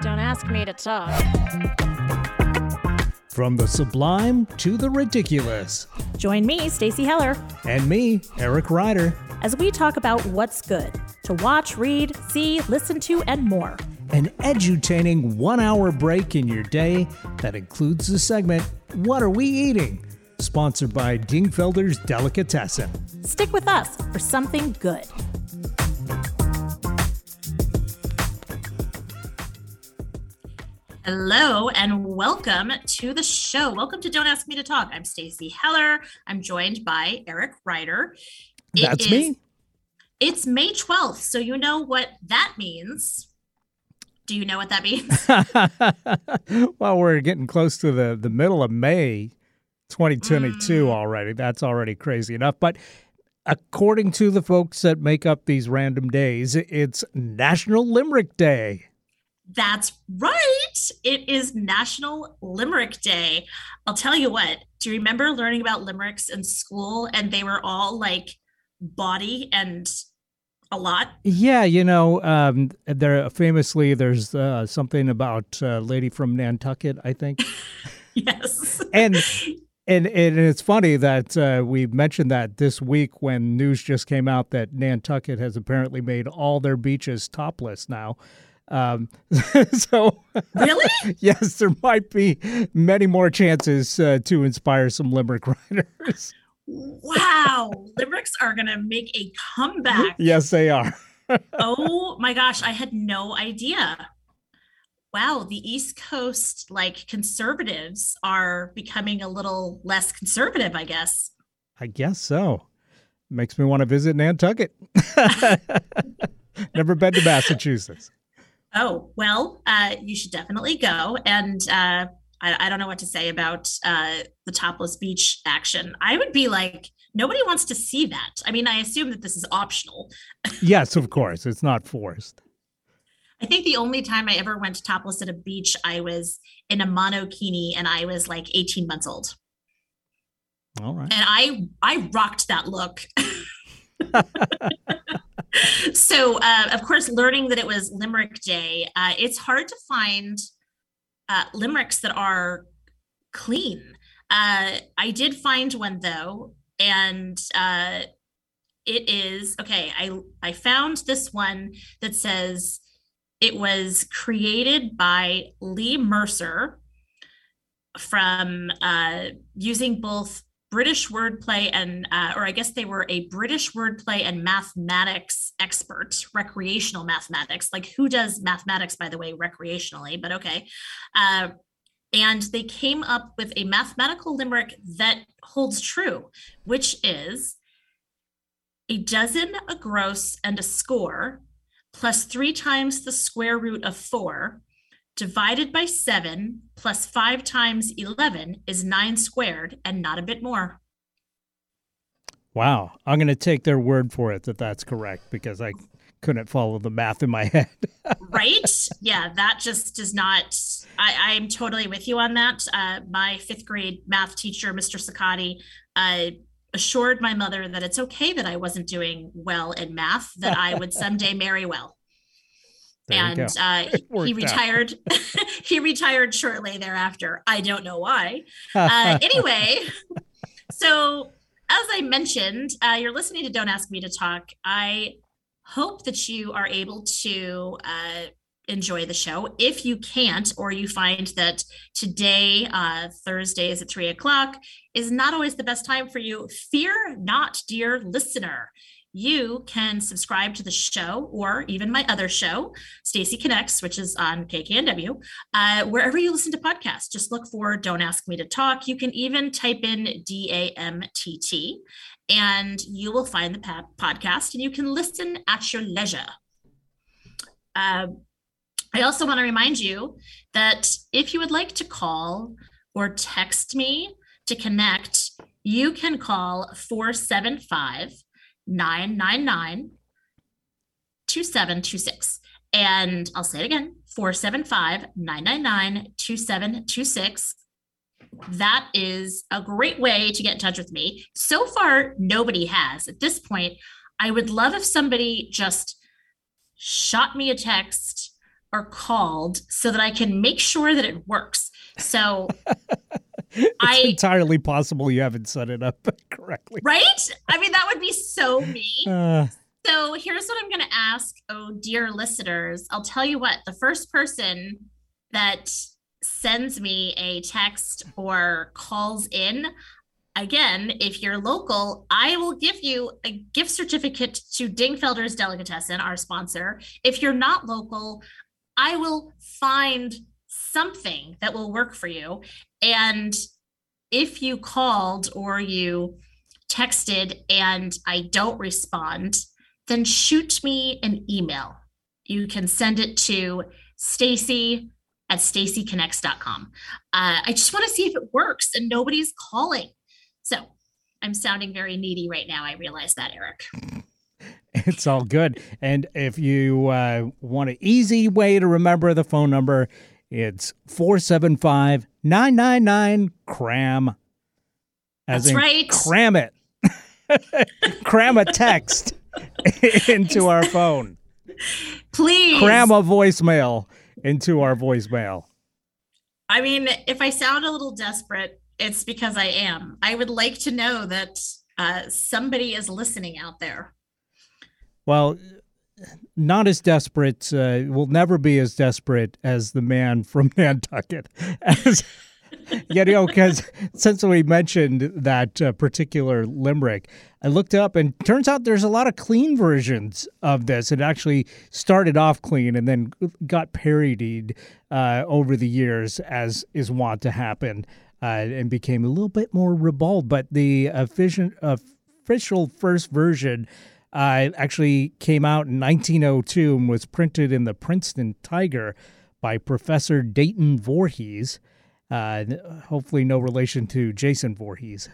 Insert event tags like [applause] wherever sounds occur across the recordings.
Don't ask me to talk. From the sublime to the ridiculous. Join me, Stacy Heller, And me, Eric Ryder. as we talk about what's good to watch, read, see, listen to, and more. An edutaining one hour break in your day that includes the segment, What Are We Eating? Sponsored by Dingfelder's Delicatessen. Stick with us for something good. Hello and welcome to the show. Welcome to Don't Ask Me to Talk. I'm Stacy Heller. I'm joined by Eric Ryder. It That's is- me. It's May 12th, so you know what that means. Do you know what that means? [laughs] well, we're getting close to the, the middle of May 2022 Mm. already. That's already crazy enough. But according to the folks that make up these random days, it's National Limerick Day. That's right. It is National Limerick Day. I'll tell you what, do you remember learning about limericks in school and they were all like body and a lot? Yeah, you know, um, there famously there's uh, something about a lady from Nantucket, I think, [laughs] Yes. and [laughs] and and it's funny that uh, we mentioned that this week when news just came out that Nantucket has apparently made all their beaches topless now. Um, [laughs] so really? [laughs] yes, there might be many more chances uh, to inspire some limerick [laughs] writers. Wow. Limericks are going to make a comeback. yes, they are. oh my gosh, I had no idea. Wow, the East Coast like conservatives are becoming a little less conservative, I guess. I guess so. Makes me want to visit Nantucket. Never been to Massachusetts. Oh, well, uh, you should definitely go. And uh, I, I don't know what to say about uh, the topless beach action. I would be like, nobody wants to see that. I mean, I assume that this is optional. [laughs] Yes, of course. It's not forced. I think the only time I ever went topless at a beach, I was in a monokini and I was like 18 months old. All right. and I I rocked that look. [laughs] so, uh, of course, learning that it was Limerick Day, uh, it's hard to find uh, limericks that are clean. Uh, I did find one though, and uh, it is okay. I I found this one that says it was created by Leigh Mercer from uh, using both British wordplay and, uh, or I guess they were a British wordplay and mathematics expert, recreational mathematics. Like who does mathematics, by the way, recreationally? But okay. Uh, and they came up with a mathematical limerick that holds true, which is a dozen, a gross, and a score, plus three times the square root of four, divided by seven plus five times 11 is nine squared and not a bit more. Wow. I'm going to take their word for it that that's correct because I couldn't follow the math in my [laughs] head. Right? yeah, that just does not. I, I'm totally with you on that. Uh, my fifth grade math teacher, Mr. Sakati, uh, assured my mother that it's okay that I wasn't doing well in math, that I would [laughs] someday marry well. There and uh, [laughs] he, worked he out. retired. [laughs] he retired shortly thereafter. I don't know why. [laughs] Uh, anyway, so as I mentioned, uh, you're listening to Don't Ask Me to Talk. I hope that you are able to uh, enjoy the show. If you can't, or you find that today, uh, Thursdays at three o'clock, is not always the best time for you, fear not, dear listener. You can subscribe to the show or even my other show, Stacy Connects, which is on KKNW, uh, wherever you listen to podcasts. Just look for Don't Ask Me to Talk. You can even type in D A M T T and you will find the pa- podcast and you can listen at your leisure. Uh, I also want to remind you that if you would like to call or text me to connect, you can call 475 999 2726. And I'll say it again 475 999 2726. That is a great way to get in touch with me. So far, nobody has. At this point, I would love if somebody just shot me a text or called so that I can make sure that it works. So [laughs] [laughs] it's I entirely possible you haven't set it up [laughs] correctly. right? I mean, that would be so me. Uh, So here's what I'm going to ask, oh dear listeners. I'll tell you what, the first person that sends me a text or calls in, again, if you're local, I will give you a gift certificate to Dingfelder's Delicatessen, our sponsor. If you're not local, I will find something that will work for you. And if you called or you texted and I don't respond, then shoot me an email. You can send it to Stacy at stacyconnects.com. Uh, I just want to see if it works and nobody's calling. So I'm sounding very needy right now. I realize that, Eric. [laughs] it's all good. And if you uh, want an easy way to remember the phone number, it's 475 999 CRAM. As That's in right. Cram it. [laughs] cram a text [laughs] into our phone. Please. Cram a voicemail into our voicemail. I mean, if I sound a little desperate, it's because I am. I would like to know that uh, somebody is listening out there. Well, not as desperate. Uh, will never be as desperate as the man from [laughs] Nantucket. As you know, because since we mentioned that uh, particular limerick, I looked up and turns out there's a lot of clean versions of this. It actually started off clean and then got parodied uh, over the years, as is wont to happen, uh, and became a little bit more ribald. But the official, official first version uh, actually came out in 1902 and was printed in the Princeton Tiger by Professor Dayton Voorhees. Uh, hopefully, no relation to Jason Voorhees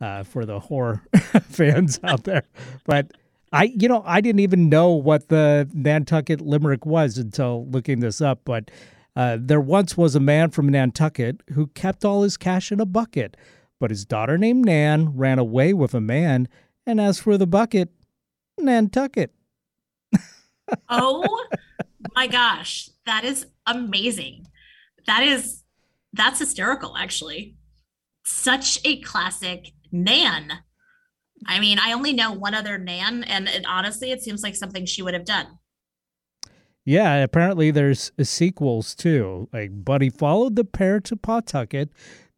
uh, for the horror [laughs] fans out there. But I, you know, I didn't even know what the Nantucket Limerick was until looking this up. But uh, there once was a man from Nantucket who kept all his cash in a bucket, but his daughter named Nan ran away with a man. And as for the bucket, Nantucket. [laughs] oh my gosh, that is amazing. That is that's hysterical actually. Such a classic Nan. I mean, I only know one other Nan and it, honestly it seems like something she would have done. Yeah, apparently there's sequels too. Like Buddy followed the pair to Pawtucket,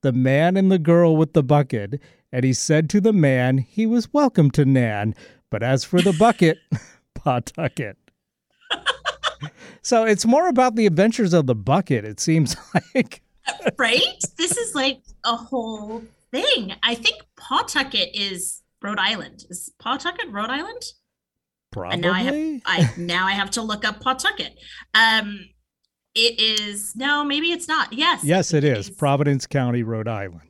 the man and the girl with the bucket, and he said to the man he was welcome to Nan, but as for the bucket, [laughs] Pawtucket. so it's more about the adventures of the bucket, it seems [laughs] like. right? This is like a whole thing. I think Pawtucket is Rhode Island. Is Pawtucket Rhode Island? Probably. And now I have I now I have to look up Pawtucket. Um it is no, maybe it's not. Yes. Yes, it is. Providence County, Rhode Island.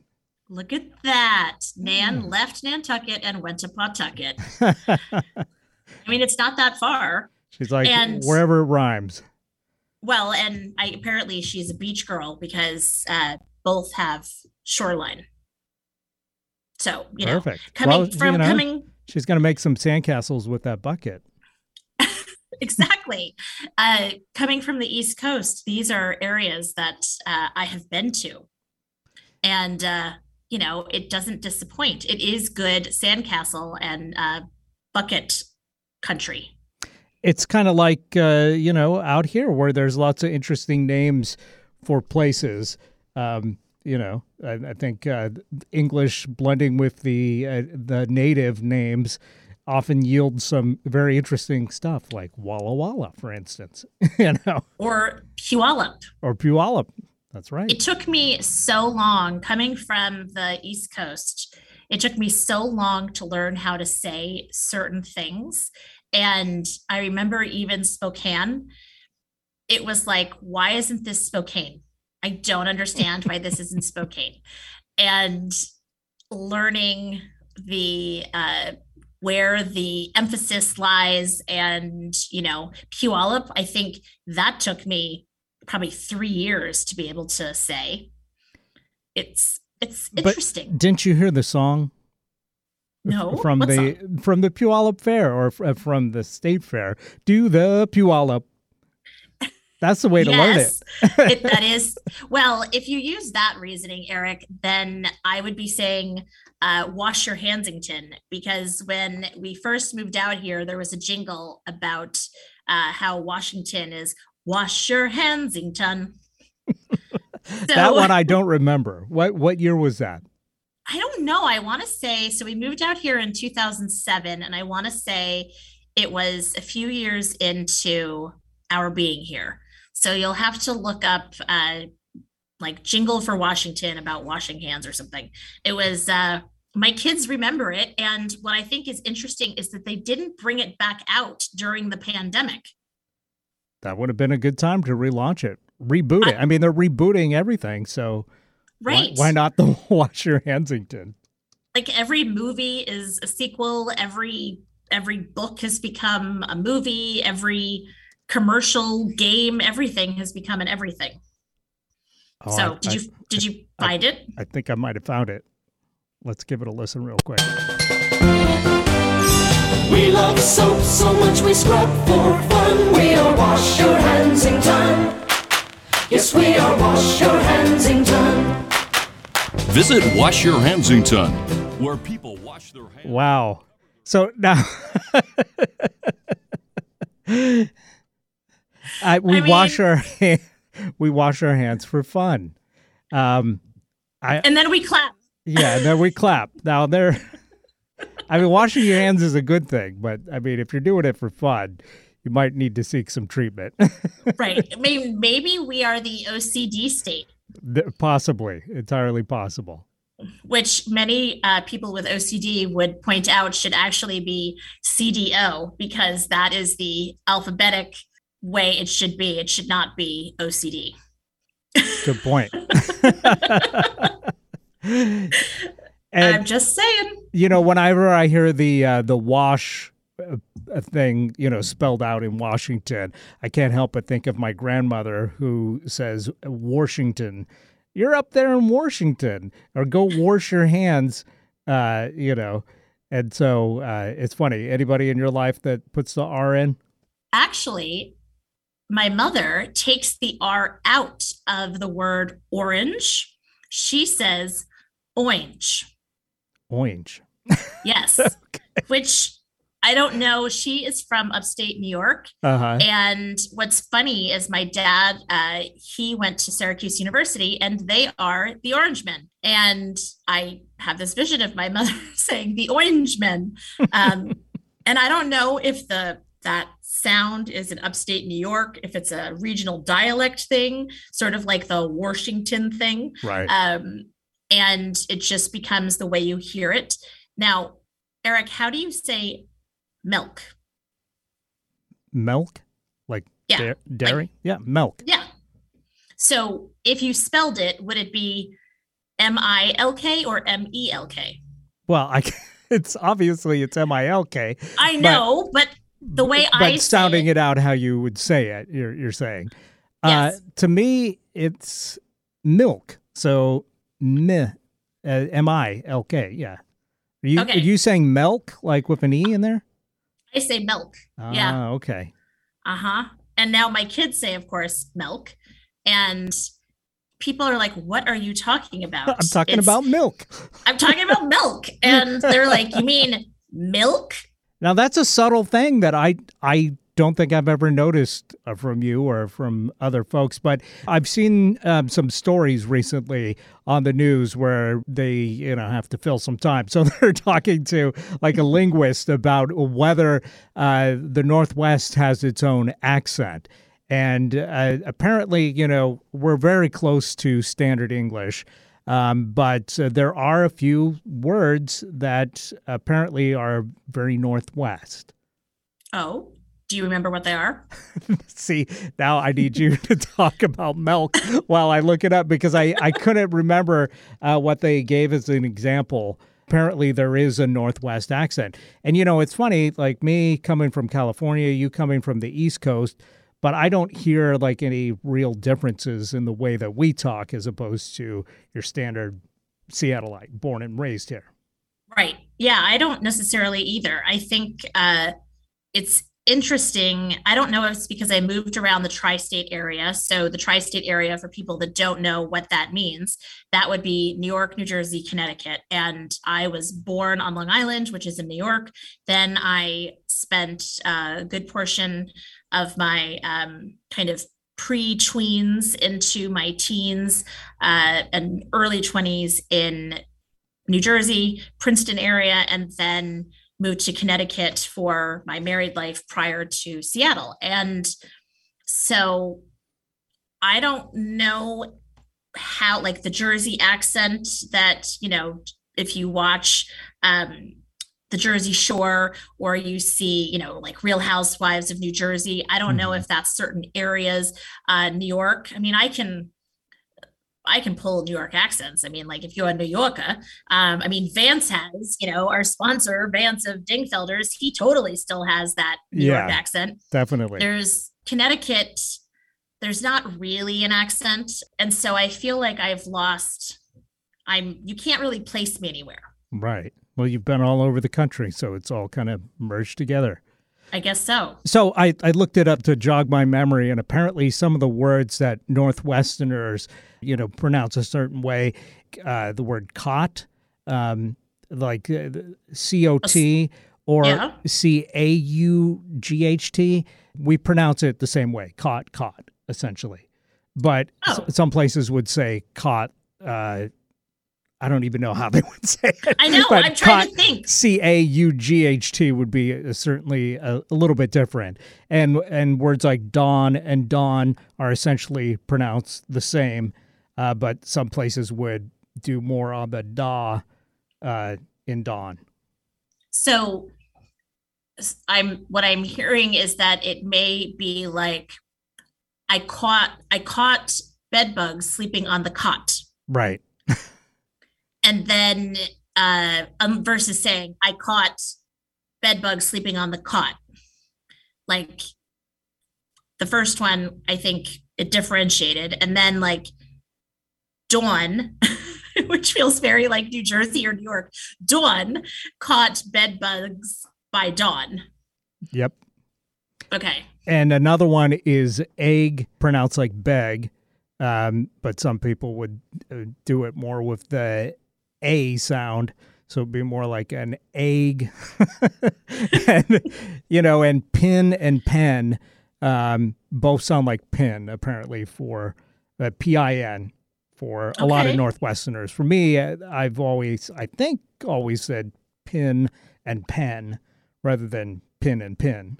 Look at that. Nan left Nantucket and went to Pawtucket. [laughs] I mean, it's not that far. She's like And- wherever it rhymes. Well, and I apparently she's a beach girl because uh, both have shoreline. So you know, Perfect. coming Well, from you know, coming She's going to make some sandcastles with that bucket. [laughs] exactly uh, coming from the East Coast. These are areas that uh, I have been to, and uh, you know, it doesn't disappoint. It is good sandcastle and uh, bucket country. It's kind of like, uh, you know, out here where there's lots of interesting names for places. Um, you know, I, I think uh, English blending with the uh, the native names often yield some very interesting stuff, like Walla Walla, for instance. [laughs] you know, Or Puyallup. or Puyallup. That's right. It took me so long coming from the East Coast. It took me so long to learn how to say certain things. And I remember even Spokane, it was like, why isn't this Spokane? I don't understand why this isn't Spokane. And learning the, uh, where the emphasis lies and you know puyallup i think that took me probably three years to be able to say. It's it's But interesting. Didn't you hear the song? no, from what the song? from the Puyallup Fair or uh, from the State Fair. Do the Puyallup. That's the way to yes, learn it. it. [laughs] That is, well, if you use that reasoning, Eric, then I would be saying uh, wash your Hansington because when we first moved out here, there was a jingle about uh, how Washington is wash your Hansington. [laughs] so, that one I don't remember. What what year was that? I don't know. I want to say so. We moved out here in 2007, and I want to say it was a few years into our being here. So you'll have to look up uh, like jingle for Washington about washing hands or something. It was uh, my kids remember it, and what I think is interesting is that they didn't bring it back out during the pandemic. That would have been a good time to relaunch it, reboot it. I, I mean, they're rebooting everything, so right? Why, why not the [laughs] Washer Hansington? Like every movie is a sequel. Every every book has become a movie. Every commercial game, everything has become an everything. Oh, so I, did you I, did you find it? I think I might have found it. Let's give it a listen real quick. We love soap so much we scrub for fun. We are Wash Your Hansington. Yes, we are Wash Your Hansington. Visit Wash Your Hansington, where people wash their hands. Wow. So now [laughs] I, we I mean, wash our hands, we wash our hands for fun. Um, I, and then we clap. Yeah, and then we clap. Now there I mean, washing your hands is a good thing, but I mean, if you're doing it for fun, you might need to seek some treatment. [laughs] right. I mean, maybe we are the OCD state. Possibly, entirely possible. Which many uh, people with OCD would point out should actually be CDO because that is the alphabetic way it should be. It should not be OCD. Good point. [laughs] [laughs] And, I'm just saying. You know, whenever I hear the uh, the wash uh, thing, you know, spelled out in Washington, I can't help but think of my grandmother who says Washington. You're up there in Washington, or go wash your hands. Uh, you know, and so uh, it's funny. Anybody in your life that puts the R in? Actually, my mother takes the R out of the word orange. She says orange orange. Yes. [laughs] okay. Which I don't know. She is from upstate New York. Uh-huh. And what's funny is my dad, uh, he went to Syracuse University and they are the Orange Men. And I have this vision of my [laughs] mother saying the Orangemen. Um, [laughs] and I don't know if the that sound is in upstate New York, if it's a regional dialect thing, sort of like the Washington thing. Right. Um, and it just becomes the way you hear it. Now, Eric, how do you say milk? Milk? Like yeah, da- dairy? Like, yeah, milk. Yeah. So if you spelled it, would it be M I L K or M E L K? Well, I [laughs] it's obviously it's M I L K. I know, but, but the way but I sounding it, it, out how you would say it, you're you're saying. Uh, yes. Uh, to me, it's milk. So meh, uh, M I L K. Yeah. Are you okay. are you saying milk like with an e in there? I say milk. Ah, yeah. Okay. Uh huh. And now my kids say, of course, milk, and people are like, "What are you talking about?" [laughs] I'm talking it's, about milk. [laughs] I'm talking about milk, and they're like, "You mean milk?" Now that's a subtle thing that I I don't think I've ever noticed uh, from you or from other folks, but I've seen um, some stories recently on the news where they, you know, have to fill some time. [laughs] So they're talking to like a linguist about whether uh, the Northwest has its own accent. And uh, apparently, you know, we're very close to standard English. Um, but uh, there are a few words that apparently are very Northwest. Oh, do you remember what they are? [laughs] See, now I need you to talk about milk while I look it up because I, I couldn't remember uh, what they gave as an example. Apparently, there is a Northwest accent. And, you know, it's funny, like me coming from California, you coming from the East Coast, but I don't hear like any real differences in the way that we talk as opposed to your standard Seattleite born and raised here. Right. Yeah, I don't necessarily either. I think uh, it's interesting. I don't know if it's because I moved around the tri state area. So, the tri state area, for people that don't know what that means, that would be New York, New Jersey, Connecticut. And I was born on Long Island, which is in New York. Then I spent a good portion of my um, kind of pre tweens into my teens uh, and early 20s in New Jersey, Princeton area, and then moved to Connecticut for my married life prior to Seattle. And so I don't know how, like the Jersey accent that, you know, if you watch um, the Jersey Shore or you see, you know, like Real Housewives of New Jersey, I don't mm-hmm. know if that's certain areas. Uh, New York, I mean, I can I can pull New York accents. I mean, like if you're a New Yorker, um, I mean, Vance has, you know, our sponsor, Vance of Dingfelders, he totally still has that New yeah, York accent. Definitely. There's Connecticut, there's not really an accent. And so I feel like I've lost, I'm, you can't really place me anywhere. Right. Well, you've been all over the country, so it's all kind of merged together. I guess so. So I, I looked it up to jog my memory, and apparently some of the words that Northwesterners, you know, pronounce a certain way, uh, the word cot, um, like uh, C O T or C A U G H T, we pronounce it the same way, cot, cot, essentially. But oh. s- some places would say cot, uh, I don't even know how they [laughs] would say it. I know. I'm trying to think. C A U G H T would be uh, certainly a, a, little bit different, and and words like dawn and dawn are essentially pronounced the same, uh, but some places would do more on the da uh, in dawn. So, I'm what I'm hearing is that it may be like I caught I caught bed bugs sleeping on the cot. Right [laughs] and then uh, um, versus saying I caught bed bugs sleeping on the cot. Like the first one, I think it differentiated, and then like Dawn, [laughs] which feels very like New Jersey or New York. Dawn caught bed bugs by dawn. Yep. Okay. And another one is egg, pronounced like beg, um, but some people would uh, do it more with the a sound. So it'd be more like an egg, [laughs] and, you know, and pin and pen um, both sound like pin apparently for uh, P I N for a okay. lot of Northwesterners. For me, uh, I've always, I think, always said pin and pen rather than pin and pin.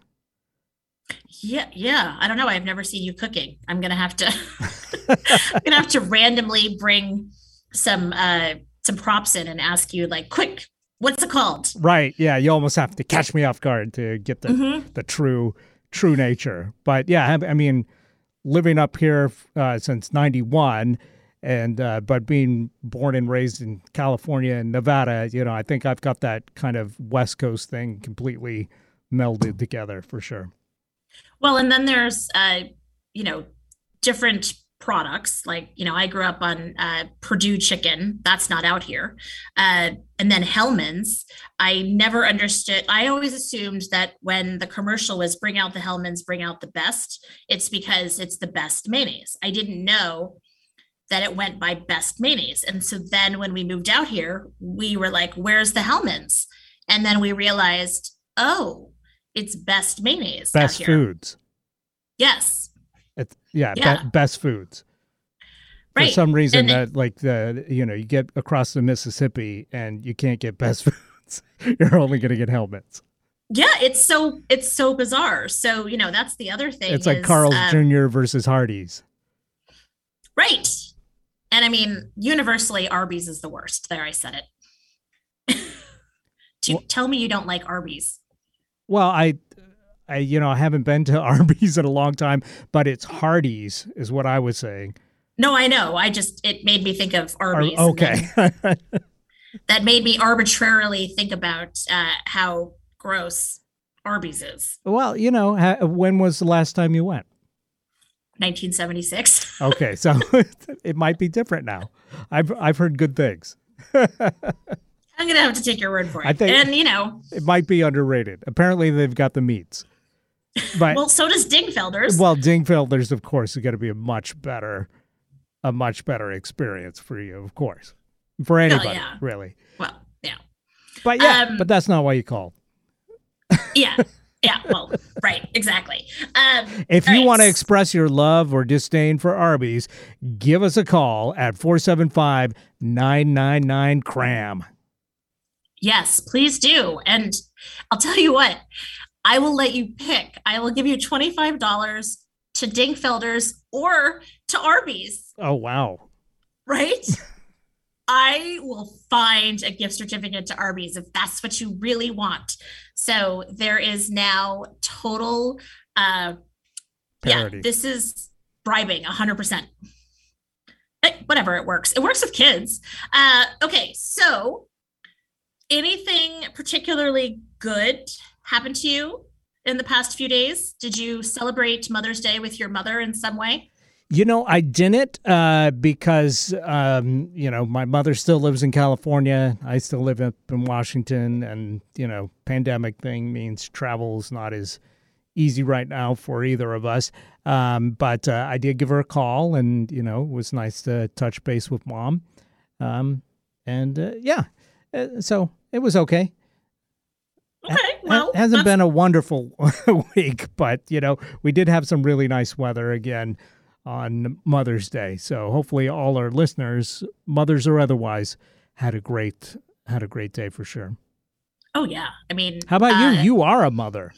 Yeah, yeah. I don't know. I've never seen you cooking. I'm gonna have to. [laughs] I'm gonna have to [laughs] randomly bring some uh, some props in and ask you like, quick, what's it called? Right. Yeah. You almost have to catch me off guard to get the mm-hmm. the true true nature. But yeah, I, mean, living up here uh, since '91, and uh, but being born and raised in California and Nevada, you know, I think I've got that kind of West Coast thing completely melded together for sure. Well, and then there's uh, you know different products like you know i grew up on uh, perdue chicken that's not out here uh, and then Hellmann's. i never understood i always assumed that when the commercial was bring out the Hellmann's, bring out the best it's because it's the best mayonnaise i didn't know that it went by best mayonnaise and so then when we moved out here we were like where's the hellmann's and then we realized oh it's best mayonnaise best foods yes it's, yeah, yeah. Be- best foods. Right. For some reason, and that like the you know you get across the Mississippi and you can't get best [laughs] foods. You're only going to get Hellmann's. Yeah, it's so it's so bizarre. So you know that's the other thing. It's like Carl's um, Jr. versus Hardee's. Right, and I mean universally, Arby's is the worst. There, I said it. [laughs] to, well, tell me you don't like Arby's. Well, I I, you know, I haven't been to [laughs] Arby's in a long time, but it's Hardee's, is what I was saying. No, I know. I just it made me think of Arby's. Ar- okay. [laughs] that made me arbitrarily think about uh, how gross Arby's is. Well, you know, ha- when was the last time you went? 1976. [laughs] okay, so [laughs] it might be different now. I've I've heard good things. [laughs] I'm gonna have to take your word for it. I think, and you know, it might be underrated. Apparently, they've got the meats. But well, so does Dingfelder's. Well, Dingfelder's, of course, is going to be a much better, a much better experience for you, of course, for anybody, oh, yeah. really. Well, yeah. But yeah, um, but that's not why you called. yeah. Yeah, well, right, exactly. Um, if you right. want to express your love or disdain for Arby's, give us a call at 475 999 CRAM. Yes, please do. And I'll tell you what, I will let you pick. I will give you $25 to Dingfelder's or to Arby's. Oh, wow. Right? [laughs] I will find a gift certificate to Arby's if that's what you really want. So there is now total uh Parody. yeah, this is bribing 100%. Eh, whatever, it works. It works with kids. Uh okay, so anything particularly good happened to you in the past few days? Did you celebrate Mother's Day with your mother in some way? You know, I didn't uh, because, um, you know, my mother still lives in California. I still live up in Washington. And, you know, pandemic thing means travel is not as easy right now for either of us. Um, but uh, I did give her a call and, you know, it was nice to touch base with mom. Um, and uh, yeah, uh, so it was okay. Okay, well, it hasn't been a wonderful [laughs] week, but you know, we did have some really nice weather again on Mother's Day. So hopefully all our listeners, mothers or otherwise, had a great had a great day for sure. Oh yeah. I mean, how about uh, you? You are a mother.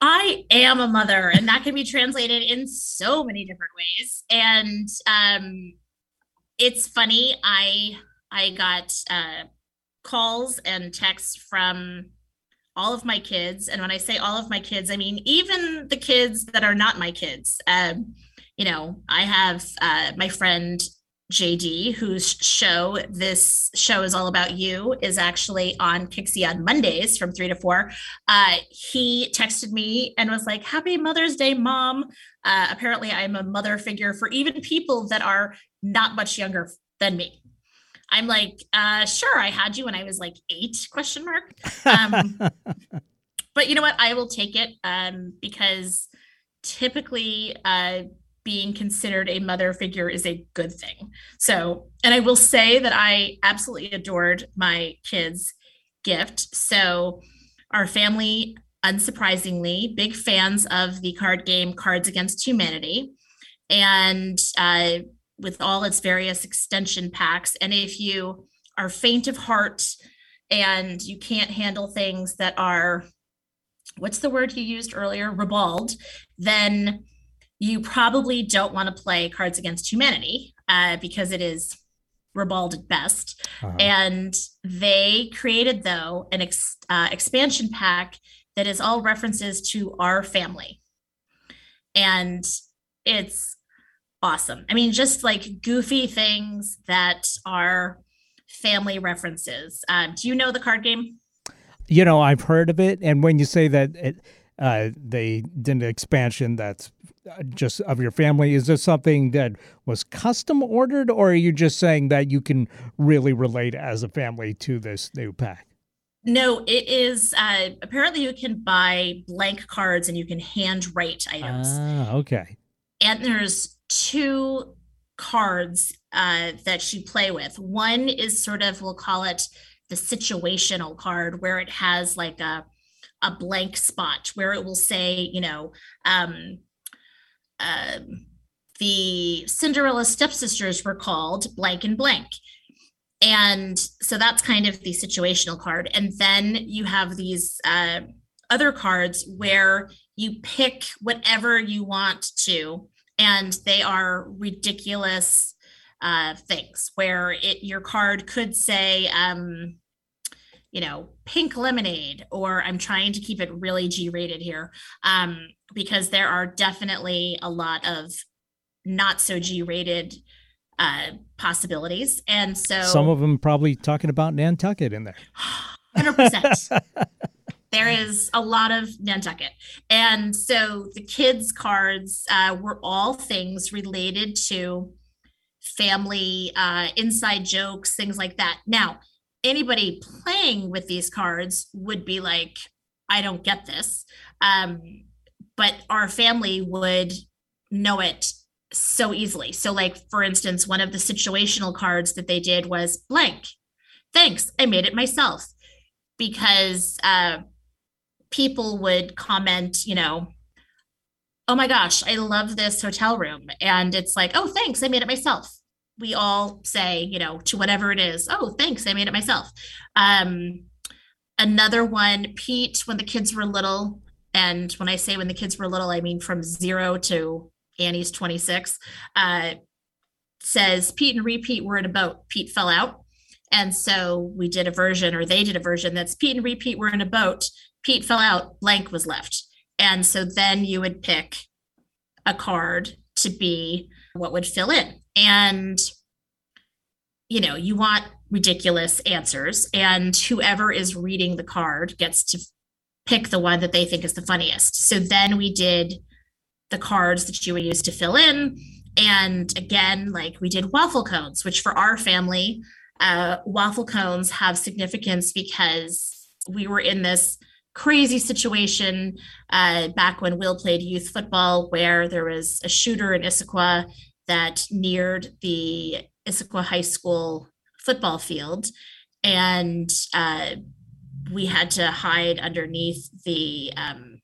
I am a mother, and that can be translated in so many different ways. And um, it's funny. I I got uh, calls and texts from all of my kids, and when I say all of my kids, I mean even the kids that are not my kids. Um, you know, I have uh, my friend JD, whose show this show is all about you, is actually on Kixie on Mondays from three to four. Uh, he texted me and was like, "Happy Mother's Day, Mom." Uh, apparently, I'm a mother figure for even people that are not much younger than me. I'm like, uh, sure, I had you when I was like eight? Question mark. Um, [laughs] but you know what? I will take it um, because typically uh, being considered a mother figure is a good thing. So, and I will say that I absolutely adored my kids' gift. So, our family, unsurprisingly, big fans of the card game Cards Against Humanity. And uh, with all its various extension packs. And if you are faint of heart and you can't handle things that are, what's the word you used earlier, ribald, then you probably don't want to play Cards Against Humanity uh, because it is ribald at best. Uh-huh. And they created, though, an ex- uh, expansion pack that is all references to our family. And it's awesome. I mean, just like goofy things that are family references. Um, do you know the card game? You know, I've heard of it. And when you say that it, uh, they did an expansion that's uh, just of your family. Is this something that was custom ordered, or are you just saying that you can really relate as a family to this new pack? No, it is. Uh, apparently, you can buy blank cards and you can handwrite items. Ah, okay. And there's two cards uh, that you play with. One is sort of, we'll call it the situational card, where it has like a a blank spot where it will say, you know, um, uh, the Cinderella stepsisters were called blank and blank. And so that's kind of the situational card. And then you have these uh, other cards where you pick whatever you want to, and they are ridiculous uh, things where it your card could say, um, you know, pink lemonade, or I'm trying to keep it really G rated here. Um, because there are definitely a lot of not so G rated uh, possibilities. And so some of them probably talking about Nantucket in there. [sighs] 100%. [laughs] there is a lot of Nantucket. And so the kids' cards uh, were all things related to family uh, inside jokes, things like that. Now, anybody playing with these cards would be like, I don't get this. Um, but our family would know it so easily. So, like, for instance, one of the situational cards that they did was blank. Thanks, I made it myself. Because uh, people would comment, you know, oh my gosh, I love this hotel room. And it's like, oh, thanks, I made it myself. We all say, you know, to whatever it is, oh, thanks, I made it myself. Um, another one, Pete, when the kids were little, and when I say when the kids were little, I mean from zero to Annie's 26, uh, says Pete and repeat were in a boat. Pete fell out. And so we did a version, or they did a version that's Pete and repeat were in a boat. Pete fell out, blank was left. And so then you would pick a card to be what would fill in. And, you know, you want ridiculous answers. And whoever is reading the card gets to pick the one that they think is the funniest. So then we did the cards that you would use to fill in. And again, like we did waffle cones, which for our family, uh, waffle cones have significance because we were in this crazy situation uh, back when Will played youth football, where there was a shooter in Issaquah that neared the Issaquah High School football field. And uh, we had to hide underneath the um,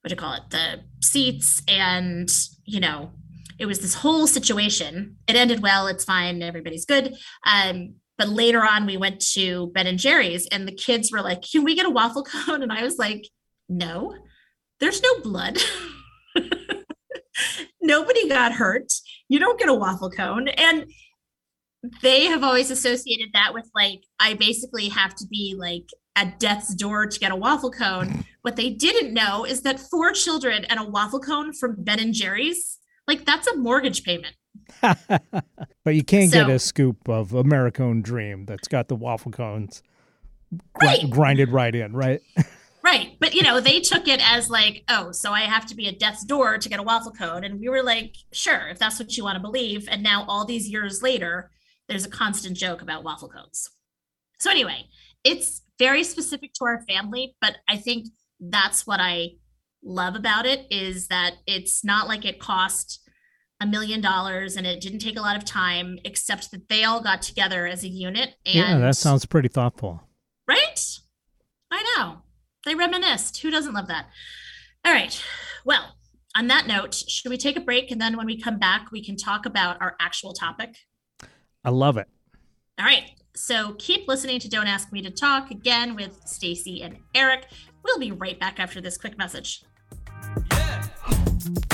what do you call it? The seats. And you know it was this whole situation. It ended well. It's fine. Everybody's good. Um, but later on we went to ben and jerry's and the kids were like can we get a waffle cone? And i was like no. There's no blood. [laughs] Nobody got hurt you don't get a waffle cone and they have always associated that with like i basically have to be like at death's door to get a waffle cone. What they didn't know is that four children and a waffle cone from Ben and Jerry's, like that's a mortgage payment. [laughs] but you can't so, get a scoop of Americone Dream that's got the waffle cones gr- right. grinded right in, right? [laughs] right. But you know, they took it as like, oh, so I have to be at death's door to get a waffle cone. And we were like, sure, if that's what you want to believe. And now all these years later, there's a constant joke about waffle cones. So anyway, it's very specific to our family, but I think that's what I love about it is that it's not like it cost a million dollars and it didn't take a lot of time, except that they all got together as a unit. And, yeah, that sounds pretty thoughtful. Right? I know. They reminisced. Who doesn't love that? All right. Well, on that note, should we take a break? And then when we come back, we can talk about our actual topic. I love it. All right. So keep listening to Don't Ask Me to Talk again with Stacy and Eric. We'll be right back after this quick message. Yeah.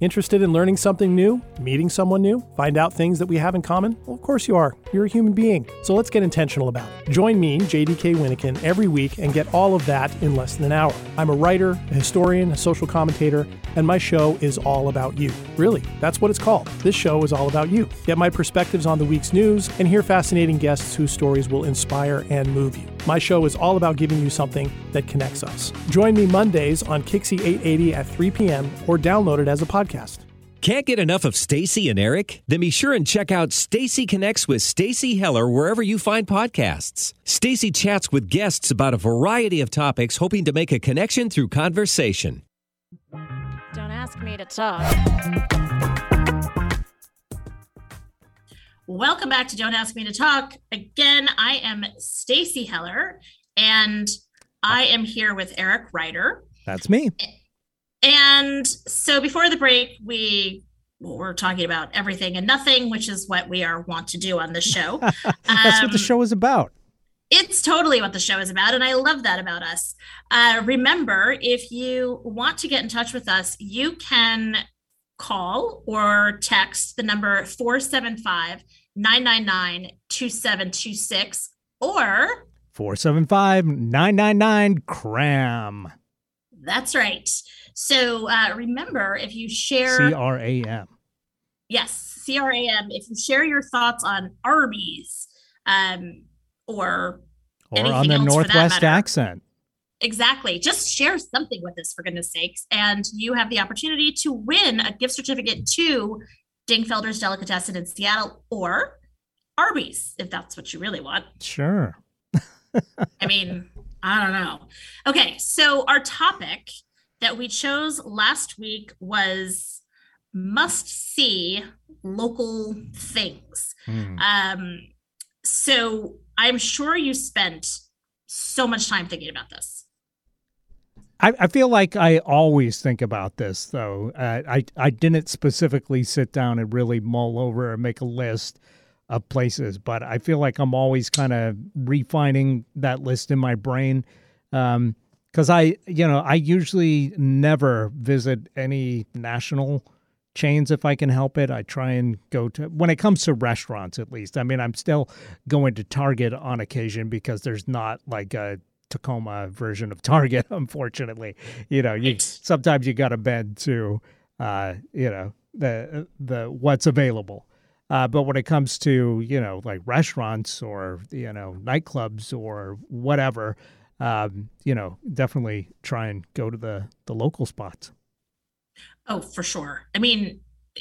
Interested in learning something new? Meeting someone new? Find out things that we have in common? Well, of course you are. You're a human being. So let's get intentional about it. Join me, JDK Winnikin, every week and get all of that in less than an hour. I'm a writer, a historian, a social commentator, and my show is all about you. Really, that's what it's called. This show is all about you. Get my perspectives on the week's news and hear fascinating guests whose stories will inspire and move you. My show is all about giving you something that connects us. Join me Mondays on Kixie 880 at 3 p.m. or download it as a podcast. Can't get enough of Stacy and Eric? Then be sure and check out Stacy Connects with Stacy Heller wherever you find podcasts. Stacy chats with guests about a variety of topics, hoping to make a connection through conversation. Don't ask me to talk. Welcome back to Don't Ask Me to Talk. Again, I am Stacy Heller, and I am here with Eric Ryder. That's me. And so before the break, we well, we're talking about everything and nothing, which is what we are want to do on this show. [laughs] That's um, what the um, show is about. It's totally what the show is about, and I love that about us. Uh, remember, if you want to get in touch with us, you can call or text the number 475 999 2726 or 475 999 CRAM. That's right. So uh, remember, if you share C R A M. Yes, C R A M. If you share your thoughts on Arby's um, or or on the Northwest accent. Exactly. Just share something with us, for goodness sakes. And you have the opportunity to win a gift certificate to Dingfelder's Delicatessen in Seattle or Arby's, if that's what you really want. Sure. I mean, I don't know. Okay, so our topic that we chose last week was must see local things. Mm. Um, so I'm sure you spent so much time thinking about this. I, I feel like I always think about this, though. Uh, I I didn't specifically sit down and really mull over and make a list of places, but I feel like I'm always kind of refining that list in my brain. Um, because I, you know, I usually never visit any national chains if I can help it. I try and go to when it comes to restaurants at least. I mean, I'm still going to Target on occasion because there's not like a Tacoma version of Target, [laughs] unfortunately. You know, you sometimes you got to bend to, uh, you know, the the what's available. Uh, but when it comes to you know like restaurants or you know nightclubs or whatever, um, you know, definitely try and go to the the local spots. Oh, for sure. I mean,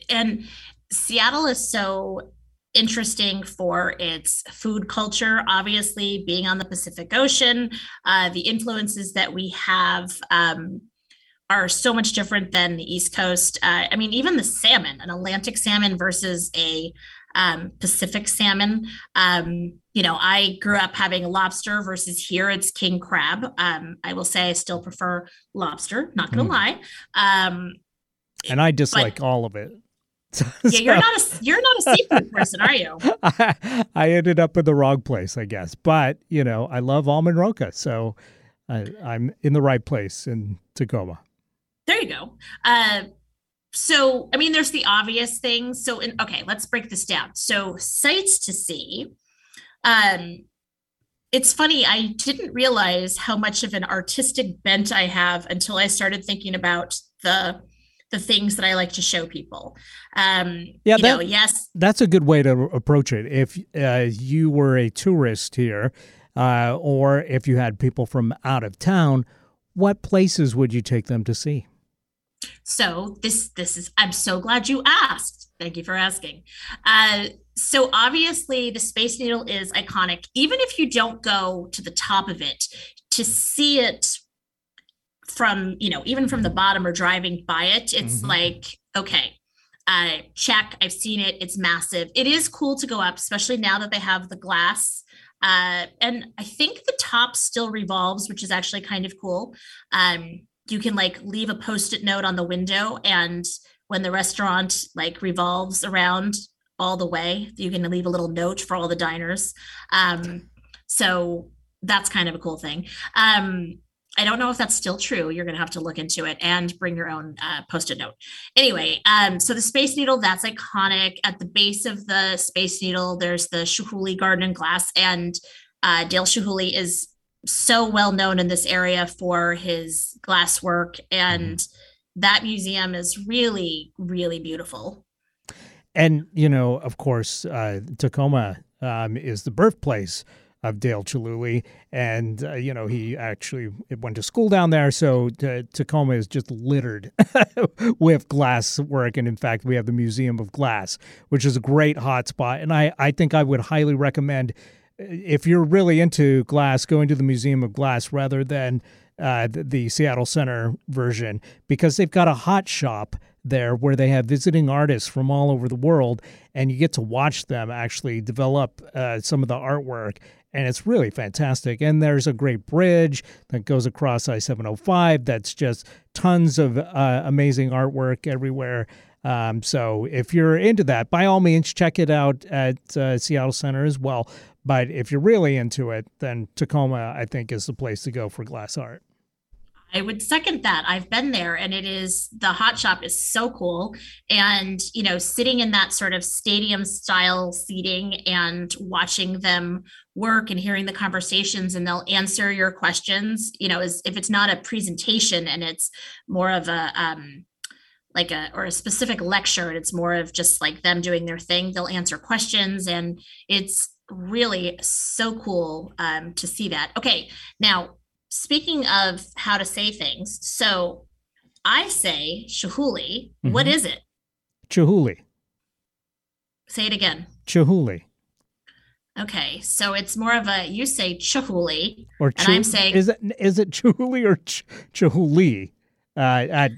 and Seattle is so interesting for its food culture. Obviously, being on the Pacific Ocean, uh, the influences that we have um, are so much different than the East Coast. Uh, I mean, even the salmon, an Atlantic salmon versus a um, Pacific salmon. Um, you know, I grew up having lobster versus here it's king crab. Um, I will say I still prefer lobster, not gonna mm. lie. Um, and I dislike but, all of it. [laughs] yeah, you're not a you're not a seafood person, are you? [laughs] I, I, ended up in the wrong place, I guess. But you know, I love almond roca, so I, am in the right place in Tacoma. There you go. Uh, so, I mean, there's the obvious things. So, in, okay, let's break this down. So, sights to see. Um, it's funny. I didn't realize how much of an artistic bent I have until I started thinking about the the things that I like to show people. Um, yeah, that, know, yes, that's a good way to approach it. If uh, you were a tourist here, uh, or if you had people from out of town, what places would you take them to see? So this this is I'm so glad you asked. Thank you for asking. Uh, so obviously the Space Needle is iconic. Even if you don't go to the top of it, to see it from you know even from the bottom or driving by it it's mm-hmm. like okay uh check i've seen it it's massive. It is cool to go up especially now that they have the glass. Uh and i think the top still revolves which is actually kind of cool. Um you can like leave a post-it note on the window and when the restaurant like revolves around all the way you can leave a little note for all the diners. Um so that's kind of a cool thing. Um I don't know if that's still true. You're going to have to look into it and bring your own uh, post-it note. Anyway, um, so the Space Needle, that's iconic. At the base of the Space Needle, there's the Chihuly Garden and Glass, and uh, Dale Chihuly is so well known in this area for his glass work, and mm-hmm. that museum is really, really beautiful. And you know, of course, uh, Tacoma um, is the birthplace of Dale Chihuly, and uh, you know he actually went to school down there. So uh, Tacoma is just littered [laughs] with glass work, and in fact, we have the Museum of Glass, which is a great hotspot. And I I think I would highly recommend uh, if you're really into glass, going to the Museum of Glass rather than uh, the, the Seattle Center version because they've got a hot shop there where they have visiting artists from all over the world and you get to watch them actually develop uh, some of the artwork and it's really fantastic. And there's a great bridge that goes across I 705 that's just tons of uh, amazing artwork everywhere. Um, so if you're into that, by all means, check it out at uh, Seattle Center as well. But if you're really into it, then Tacoma, I think, is the place to go for glass art. I would second that. I've been there and it is the hot shop is so cool. And, you know, sitting in that sort of stadium style seating and watching them work and hearing the conversations and they'll answer your questions, you know, is if it's not a presentation and it's more of a um like a or a specific lecture and it's more of just like them doing their thing, they'll answer questions and it's really so cool um, to see that. Okay, now speaking of how to say things, so I say Chihuly. Mm-hmm. What is it? Chihuly. Say it again. Chihuly. Okay, so it's more of a you say Chihuly, or and I'm saying is it is it Chihuly or Ch- Chihuly? Uh, I,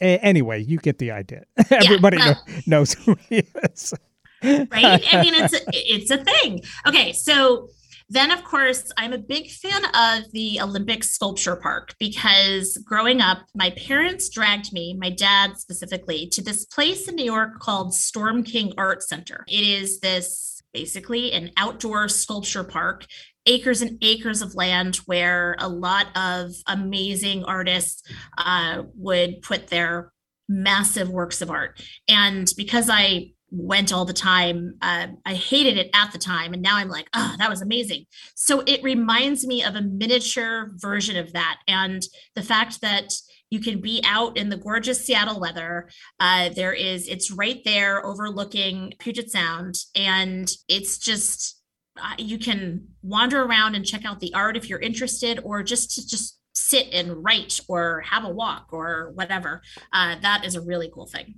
anyway, you get the idea. [laughs] Everybody yeah, well, knows who he is. right? I mean, [laughs] it's a, it's a thing. Okay, so then, of course, I'm a big fan of the Olympic Sculpture Park because growing up, my parents dragged me, my dad specifically, to this place in New York called Storm King Art Center. It is this basically an outdoor sculpture park acres and acres of land where a lot of amazing artists uh, would put their massive works of art. And because I went all the time. Uh, I hated it at the time, and now I'm like, oh, that was amazing. So it reminds me of a miniature version of that, and the fact that you can be out in the gorgeous Seattle weather. Uh, there is, it's right there overlooking Puget Sound, and it's just uh, you can wander around and check out the art if you're interested, or just to just sit and write or have a walk or whatever. Uh, that is a really cool thing.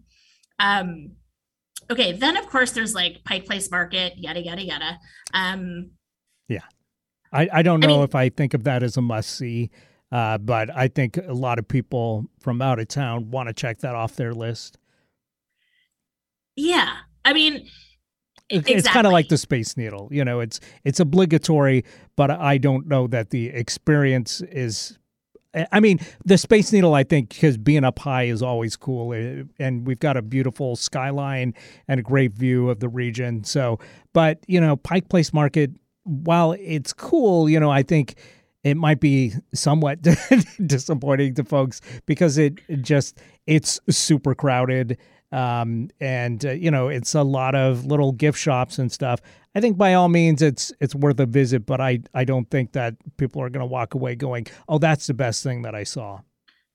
Um, okay, then of course there's like Pike Place Market, yada yada yada. Um, yeah, I I don't know I mean, if I think of that as a must see, uh, but I think a lot of people from out of town want to check that off their list. Yeah, I mean. Exactly. It's kind of like the Space Needle, you know. It's it's obligatory, but I don't know that the experience is I mean, the Space Needle, I think, because being up high is always cool, eh, and we've got a beautiful skyline and a great view of the region. So, but you know, Pike Place Market, while it's cool, you know, I think it might be somewhat [laughs] disappointing to folks because it just it's super crowded um, and uh, you know it's a lot of little gift shops and stuff. I think by all means it's it's worth a visit, but I I don't think that people are going to walk away going, "Oh, that's the best thing that I saw."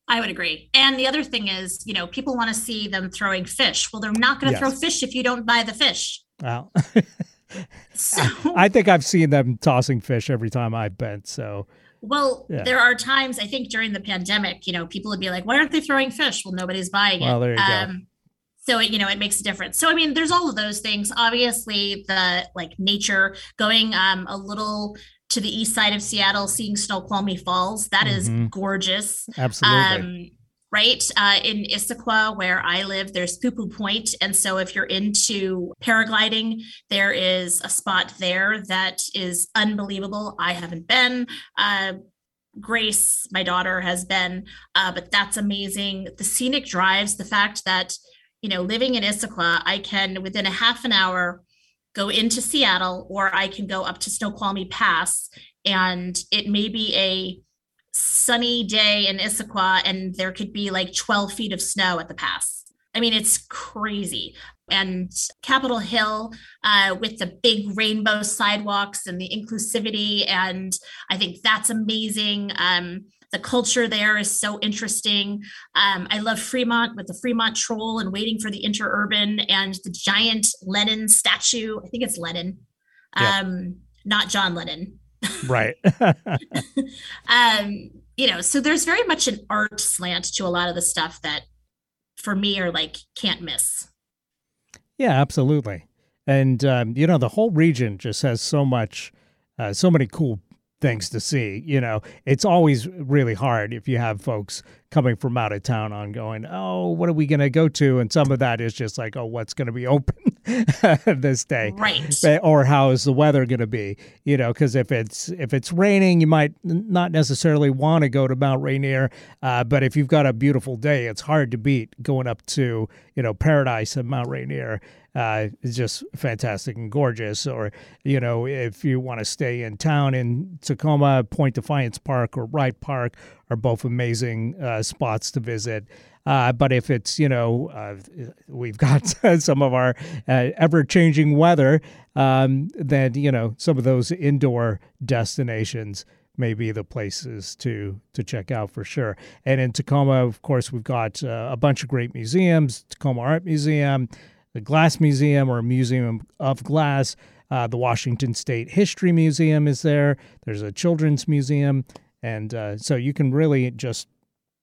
I would agree. And the other thing is, you know, people want to see them throwing fish. Well, they're not going to yes. throw fish if you don't buy the fish. Well, [laughs] [laughs] so [laughs] I think I've seen them tossing fish every time I've been. So well, yeah. there are times I think during the pandemic, you know, people would be like, "Why aren't they throwing fish?" Well, nobody's buying well, it. Um, so it, you know it makes a difference so i mean there's all of those things obviously the like nature going um a little to the east side of seattle seeing snoqualmie falls That mm-hmm. is gorgeous absolutely um, right? Uh, in issaquah where i live there's poo point. And so if you're into paragliding there is a spot there that is unbelievable. I haven't been. Uh, grace my daughter has been. Uh, but that's amazing. The scenic drives the fact that you know, living in Issaquah, I can within a half an hour go into Seattle or I can go up to Snoqualmie Pass and it may be a sunny day in Issaquah and there could be like 12 feet of snow at the pass. I mean, it's crazy. And Capitol Hill uh, with the big rainbow sidewalks and the inclusivity. And I think that's amazing. Um, the culture there is so interesting. Um, I love Fremont with the Fremont Troll and waiting for the interurban and the giant Lenin statue. I think it's Lennon, um, not John Lennon. Right. [laughs] um, you know, so there's very much an art slant to a lot of the stuff that for me are like can't miss. Yeah, absolutely. And um, you know, the whole region just has so much, uh, so many cool things to see. You know, it's always really hard if you have folks coming from out of town on going, oh, what are we going to go to? And some of that is just like, oh, what's going to be [laughs] open [laughs] this day, right? Or how is the weather going to be? You know, because if it's if it's raining, you might not necessarily want to go to Mount Rainier, uh, but if you've got a beautiful day, it's hard to beat going up to you know Paradise and Mount Rainier. Uh, is just fantastic and gorgeous. Or, you know, if you want to stay in town in Tacoma, Point Defiance Park or Wright Park are both amazing uh, spots to visit. Uh, but if it's, you know, uh, we've got [laughs] some of our uh, ever changing weather, um, then, you know, some of those indoor destinations may be the places to to check out for sure. And in Tacoma, of course, we've got uh, a bunch of great museums: Tacoma Art Museum, the Glass Museum or Museum of Glass. Uh, the Washington State History Museum is there. There's a children's museum, and uh, so you can really just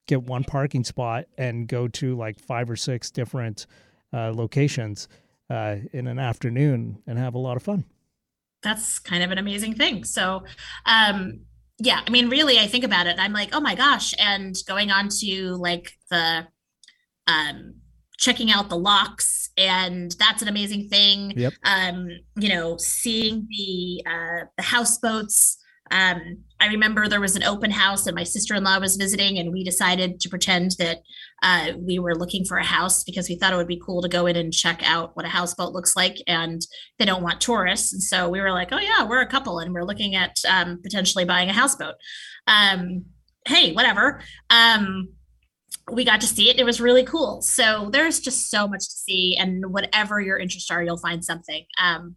get one parking spot and go to like five or six different uh, locations uh, in an afternoon and have a lot of fun that's kind of an amazing thing. So, um, yeah, I mean, really, I think about it. I'm like, oh my gosh, and going on to like the um, checking out the locks, and that's an amazing thing. Yep. Um, you know, seeing the uh, the houseboats um, I remember there was an open house and my sister-in-law was visiting and we decided to pretend that uh, we were looking for a house because we thought it would be cool to go in and check out what a houseboat looks like and they don't want tourists and so we were like oh yeah we're a couple and we're looking at um, potentially buying a houseboat um, hey whatever um, we got to see it it was really cool so there's just so much to see and whatever your interests are you'll find something um,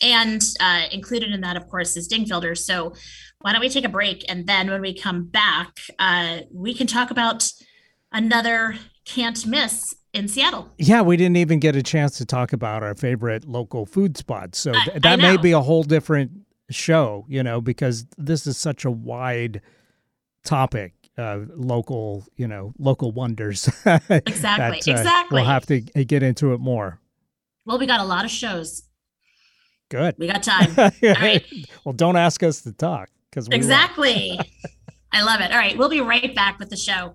and uh, included in that, of course, is Dingfelder. So why don't we take a break? And then when we come back, uh, we can talk about another can't miss in Seattle. Yeah, we didn't even get a chance to talk about our favorite local food spots. So th- that may be a whole different show, you know, because this is such a wide topic. Uh, local, you know, local wonders. [laughs] exactly. that, uh, exactly. We'll have to get into it more. Well, we got a lot of shows Good. We got time. [laughs] All right. Well, don't ask us to talk because exactly. I love it. All right, we'll be right back with the show.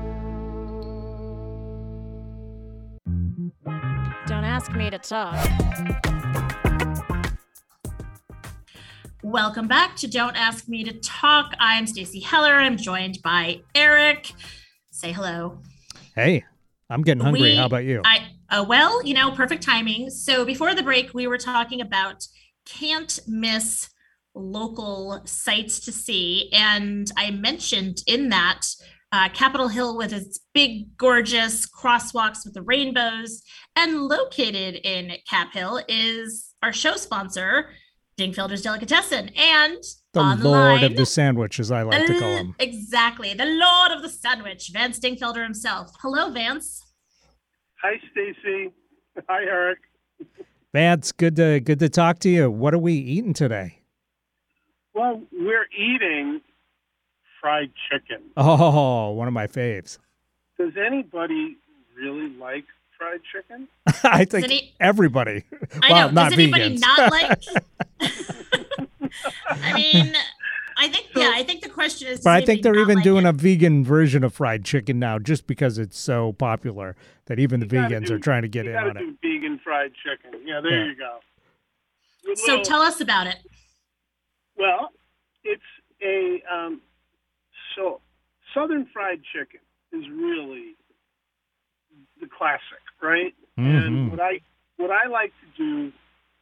Ask me to talk. Welcome back to Don't Ask Me to Talk. I'm Stacy Heller. I'm joined by Eric. Say hello. Hey, I'm getting hungry. We, How about you? I uh, well, you know, perfect timing. So before the break, we were talking about can't miss local sites to see, and I mentioned in that uh, Capitol Hill with its big, gorgeous crosswalks with the rainbows, and located in Cap Hill is our show sponsor, Dingfelder's Delicatessen. And the Lord line, of the sandwich, as I like to call him. Exactly. The Lord of the Sandwich, Vance Dingfelder himself. Hello, Vance. Hi, Stacy. Hi, Eric. Vance, good to good to talk to you. What are we eating today? Well, we're eating fried chicken. [laughs] Oh, one of my faves. Does anybody really like fried chicken? [laughs] I think any, everybody. I well, know. Not Does anybody vegans. not like? [laughs] I mean, I think yeah. I think the question is. But I think they're even like doing it. a vegan version of fried chicken now, just because it's so popular that even the vegans do, are trying to get in on it. Vegan fried chicken. Yeah, there yeah. you go. so tell us about it. Well, it's a um, so southern fried chicken is really the classic right? Mm-hmm. And what I what I like to do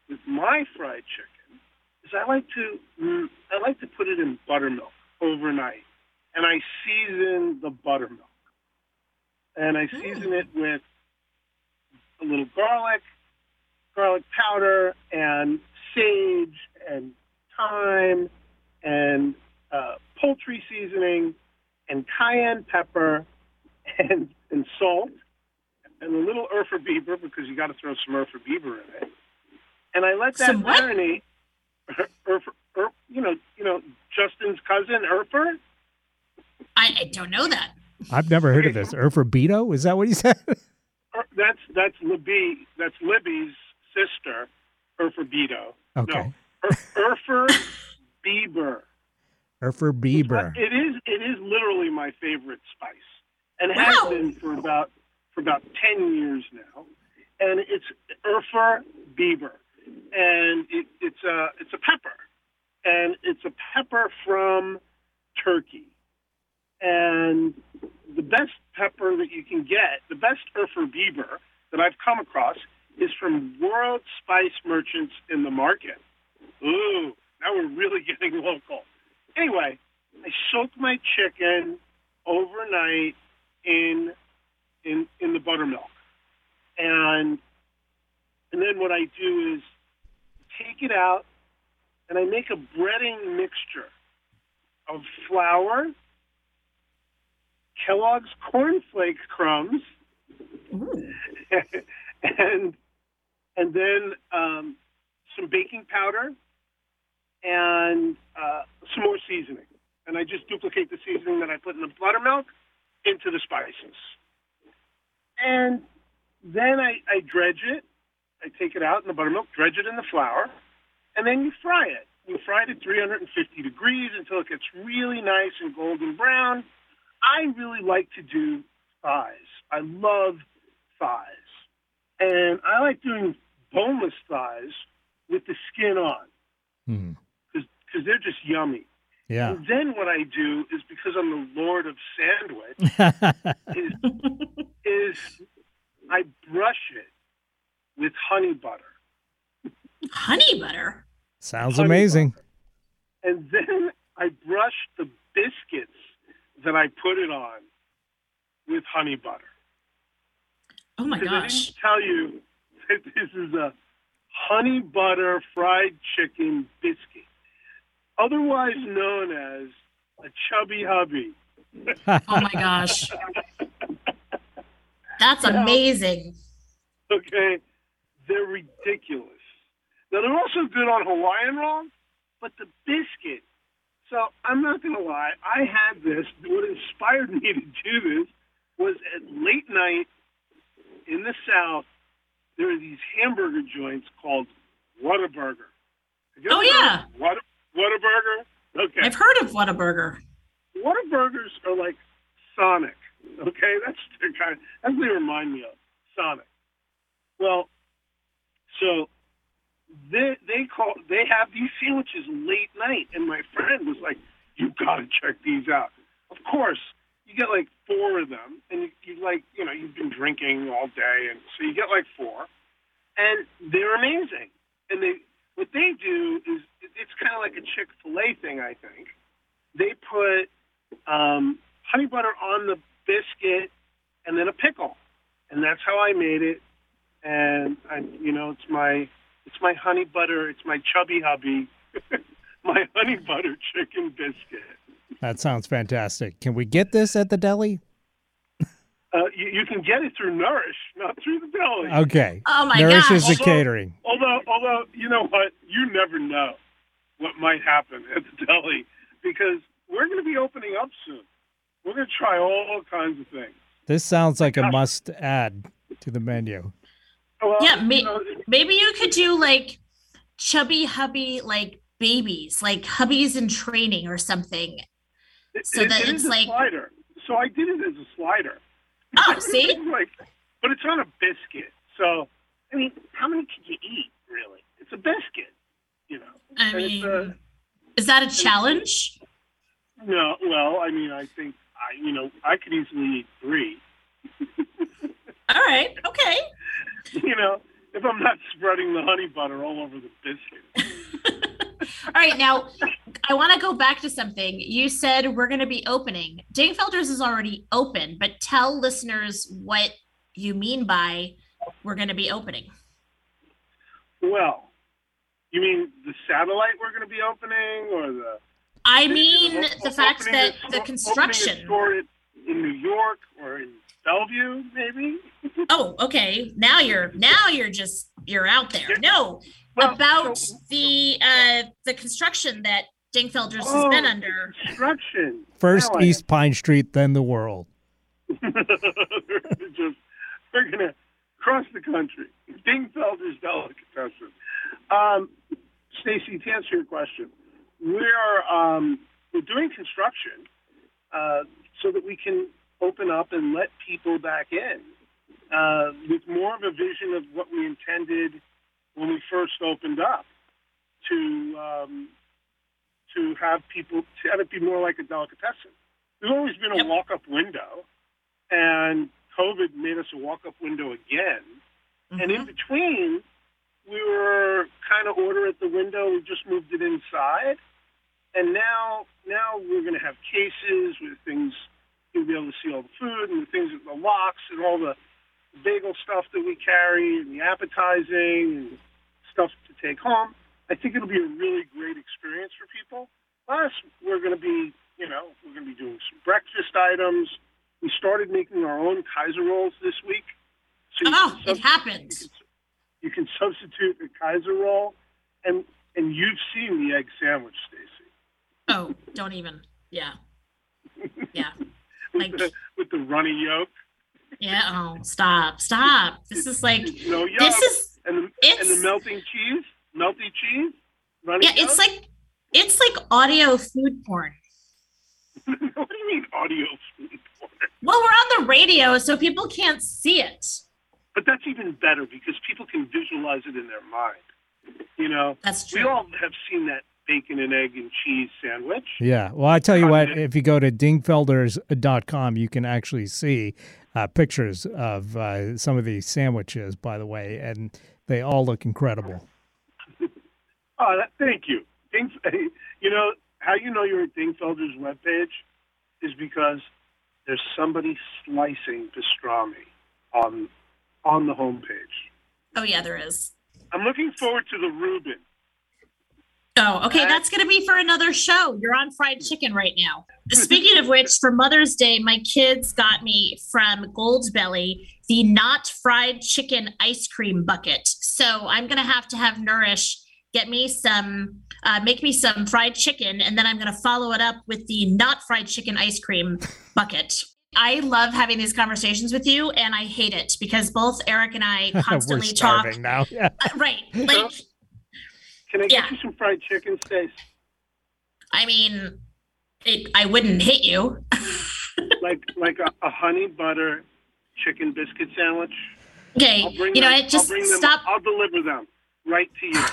with my fried chicken is I like to mm, I like to put it in buttermilk overnight, and I season the buttermilk, and I season it with a little garlic, garlic powder, and sage, and thyme, and uh, poultry seasoning, and cayenne pepper, and and salt and a little Urfa Biber because you got to throw some Urfa Biber in it, and I let that Some what? marinate. [laughs] Urfer, Ur, you know, you know, Justin's cousin Urfer. I, I don't know that. I've never heard of this. Urfabito? Is that what he said? Ur- [laughs] er, That's that's Libby. That's Libby's sister, Urfer Beto. Okay. No, Ur, Urfer Bieber. Urfer Bieber. It is it is literally my favorite spice, and has been for about for about ten years now. And it's Urfa Biber, and it, it's a it's a pepper, and it's a pepper from Turkey, and the best pepper that you can get, the best Urfa Biber that I've come across, is from World Spice Merchants in the market. Ooh, now we're really [laughs] getting local. Anyway, I soak my chicken overnight in in in the buttermilk, and and then what I do is take it out and I make a breading mixture of flour, Kellogg's cornflake crumbs, [laughs] and and then um, some baking powder and uh, some more seasoning. And I just duplicate the seasoning that I put in the buttermilk into the spices. And then I, I dredge it. I take it out in the buttermilk, dredge it in the flour, and then you fry it. You fry it at 350 degrees until it gets really nice and golden brown. I really like to do thighs. I love thighs. And I like doing boneless thighs with the skin on Hmm. Because they're just yummy. Yeah. And then what I do is because I'm the lord of sandwich [laughs] is, is I brush it with honey butter. Honey butter. Sounds Honey amazing. And then I brush the biscuits that I put it on with honey butter. Oh my Because I gosh. didn't tell you that this is a honey butter fried chicken biscuit, otherwise known as a chubby hubby. Oh my gosh. That's amazing. Okay, they're ridiculous. Now they're also good on Hawaiian roll, but the biscuit. So I'm not gonna lie, I had this. What inspired me to do this was at late night in the South. There are these hamburger joints called Whataburger. Oh, yeah. What Whataburger? Okay. I've heard of Whataburger. Whataburgers are like Sonic. Okay, [laughs] that's the kind. That's what they remind me of. Sonic. Well, so they they call they have these sandwiches late night, and my friend was like, "You gotta check these out." Of course, you get like four of them, and you, you like you know you've been drinking all day, and so you get like four, and they're amazing. And they what they do is it's kind of like a Chick Fil A thing, I think. They put um, honey butter on the biscuit and then a pickle, and that's how I made it. And I, you know, it's my it's my honey butter, it's my chubby hubby, [laughs] my honey butter chicken biscuit. That sounds fantastic. Can we get this at the deli? Uh, you, you can get it through Nourish, not through the deli. Okay. Oh my Nourish is gosh. the catering. Although, although you know what, you never know what might happen at the deli because we're going to be opening up soon. We're going to try all kinds of things. This sounds like a must add to the menu. Well, Yeah, you me- know, Maybe you could do like chubby hubby like babies, like hubbies in training or something. it- so it- that it it's a like- slider. So I did it as a slider. Oh, [laughs] see? But it's on a biscuit. So I mean, how many could you eat? Really, it's a biscuit. You know. I And mean, uh, is that a challenge? No, well, I mean, I think I, you know, I could easily eat three. [laughs] All right. Okay. [laughs] You know, if I'm not spreading the honey butter all over the biscuit. All right. Now, I want to go back to something. You said we're going to be opening. Dingfelders is already open, but tell listeners what you mean by we're going to be opening. Well, you mean the satellite we're going to be opening, or the? I mean o- the fact that a- the construction. in New York or in Bellevue, maybe. Oh, okay. Now you're now you're just you're out there. No, Well, about so- the uh the construction that Dingfelders has been Oh, under. Construction. First Now East Pine Street, then the world. [laughs] just we're gonna cross the country. Dingfelder's delicatessen. Um, Stacy, to answer your question, we're um, we're doing construction uh, so that we can open up and let people back in uh, with more of a vision of what we intended when we first opened up to um, to have people to have it be more like a delicatessen. There's always been a Yep. walk-up window, and COVID made us a walk-up window again. And in Mhm. between, we were kind of order at the window. We just moved it inside, and now now we're going to have cases with things. You'll be able to see all the food and the things at the locks and all the bagel stuff that we carry and the appetizing and stuff to take home. I think it'll be a really great experience for people. Plus, we're going to be, you know, we're going to be doing some breakfast items. We started making our own Kaiser rolls this week. So Oh, can it substitute- happened. You can substitute a Kaiser roll, and and you've seen the egg sandwich, Stacy, Oh, don't even. Yeah. Yeah. [laughs] with Like- the with the runny yolk. Yeah. Oh, stop. Stop. This is like no yolk, this is and the, and the melting cheese, melty cheese, runny yeah, yolk. it's like it's like audio food porn. [laughs] what do you mean audio food porn? Well, we're on the radio, so people can't see it. But that's even better because people can visualize it in their mind. You know, That's true. we all have seen that bacon and egg and cheese sandwich. Yeah. Well, I tell you what, if you go to dingfelders.com, you can actually see uh, pictures of uh, some of these sandwiches, by the way, and they all look incredible. [laughs] Oh, that, thank you. Ding, [laughs] you know how you know you're at Dingfelder's webpage is because there's somebody slicing pastrami on on the homepage. Oh yeah, there is. I'm looking forward to the Reuben. Oh, okay. That- That's going to be for another show. You're on fried chicken right now. Speaking of which, for Mother's Day, my kids got me from Goldbelly the not fried chicken ice cream bucket. So I'm going to have to have Nourish get me some, uh, make me some fried chicken, and then I'm going to follow it up with the not fried chicken ice cream bucket. I love having these conversations with you, and I hate it because both Eric and I [laughs] We're constantly talk. starving now. Yeah. Uh, right. Like, Can I get Yeah. you some fried chicken, Stace? I mean, it, I wouldn't hit you. [laughs] Like like a, a honey butter chicken biscuit sandwich. Okay, I'll you know, them, it just I'll bring them, stop. I'll deliver them right to you.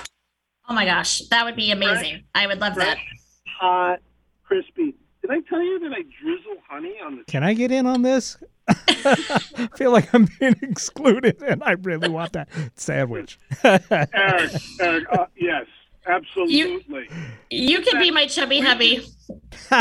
Oh my gosh, that would be amazing. I would love that. Hot, crispy. Did I tell you that I drizzle honey on the Can I get in on this? [laughs] I feel like I'm being excluded, and I really want that sandwich. [laughs] Eric, Eric, uh, yes, absolutely. You can be my chubby hubby. [laughs]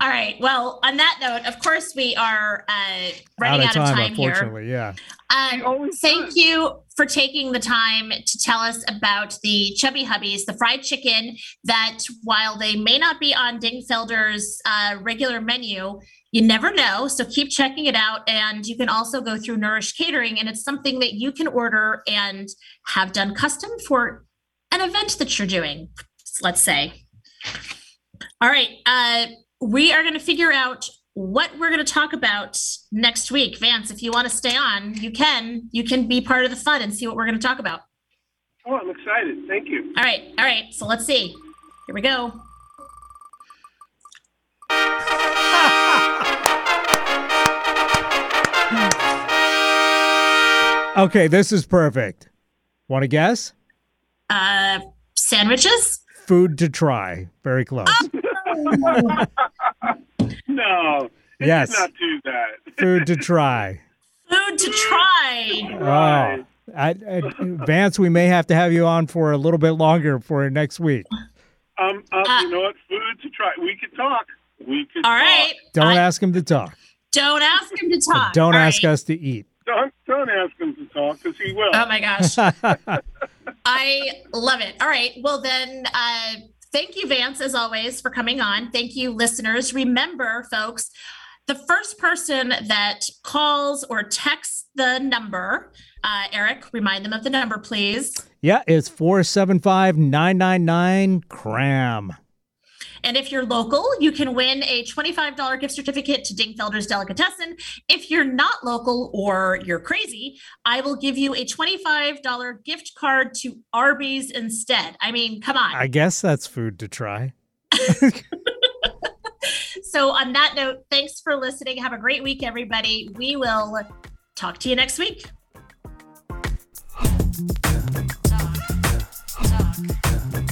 All right. Well, on that note, of course, we are uh, running out of time, here. unfortunately. Yeah. Um, thank fun. you for taking the time to tell us about the Chubby Hubbies, the fried chicken that while they may not be on Dingfelder's uh, regular menu, you never know. So keep checking it out. And you can also go through Nourish Catering, and it's something that you can order and have done custom for an event that you're doing, let's say. All right. Uh, we are going to figure out what we're going to talk about next week. Vance, if you want to stay on, you can. You can be part of the fun and see what we're going to talk about. Oh, I'm excited. Thank you. All right. All right. So let's see. Here we go. Okay, this is perfect. Want to guess? Uh, sandwiches? Food to try. Very close. [laughs] No, Yes. not do that. Food to try. Food to try. Oh, I, I, Vance, we may have to have you on for a little bit longer for next week. Um, uh, Uh, you know what? Food to try. We could talk. We could. All right. Don't I- ask him to talk. Don't ask him to talk. Don't All ask right. us to eat. Don't don't ask him to talk because he will. Oh my gosh. [laughs] I love it. All right. Well, then, uh, thank you, Vance, as always, for coming on. Thank you, listeners. Remember, folks, the first person that calls or texts the number Uh, Eric, remind them of the number, please. Yeah, it's 475 999 CRAM. And if you're local, you can win a $25 gift certificate to Dingfelder's Delicatessen. If you're not local or you're crazy, I will give you a $25 gift card to Arby's instead. I mean, come on. I guess that's food to try. [laughs] so, on that note, thanks for listening. Have a great week, everybody. We will talk to you next week. Talk, talk, talk.